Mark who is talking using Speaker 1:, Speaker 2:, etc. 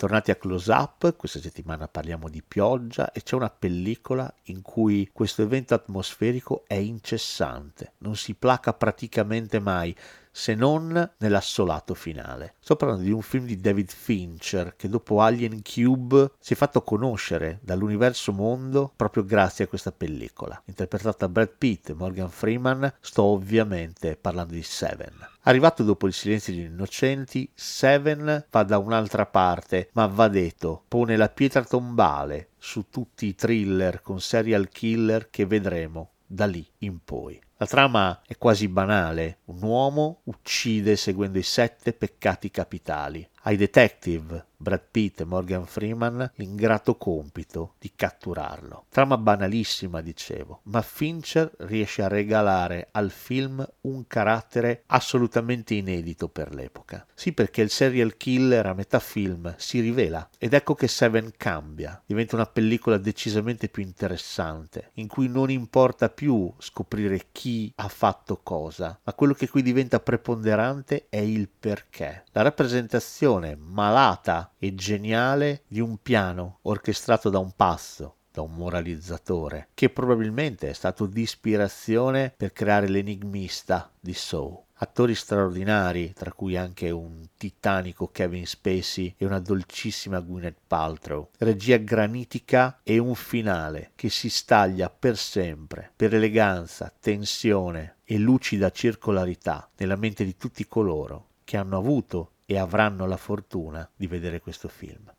Speaker 1: Tornati a Close Up, questa settimana parliamo di pioggia e c'è una pellicola in cui questo evento atmosferico è incessante, non si placa praticamente mai, se non nell'assolato finale. Sto parlando di un film di David Fincher che dopo Alien Cube si è fatto conoscere dall'universo mondo proprio grazie a questa pellicola. Interpretata da Brad Pitt e Morgan Freeman, sto ovviamente parlando di Seven. Arrivato dopo il silenzio degli innocenti, Seven va da un'altra parte, ma va detto, pone la pietra tombale su tutti i thriller con serial killer che vedremo da lì in poi. La trama è quasi banale. Un uomo uccide seguendo i sette peccati capitali. Ai detective Brad Pitt e Morgan Freeman l'ingrato compito di catturarlo. Trama banalissima, dicevo, ma Fincher riesce a regalare al film un carattere assolutamente inedito per l'epoca. Sì, perché il serial killer a metà film si rivela ed ecco che Seven cambia, diventa una pellicola decisamente più interessante, in cui non importa più scoprire chi ha fatto cosa, ma quello che qui diventa preponderante è il perché. La rappresentazione malata e geniale di un piano orchestrato da un passo, da un moralizzatore, che probabilmente è stato di ispirazione per creare l'enigmista di Saw. Attori straordinari, tra cui anche un titanico Kevin Spacey e una dolcissima Gwyneth Paltrow. Regia granitica e un finale che si staglia per sempre, per eleganza, tensione e lucida circolarità nella mente di tutti coloro che hanno avuto e avranno la fortuna di vedere questo film.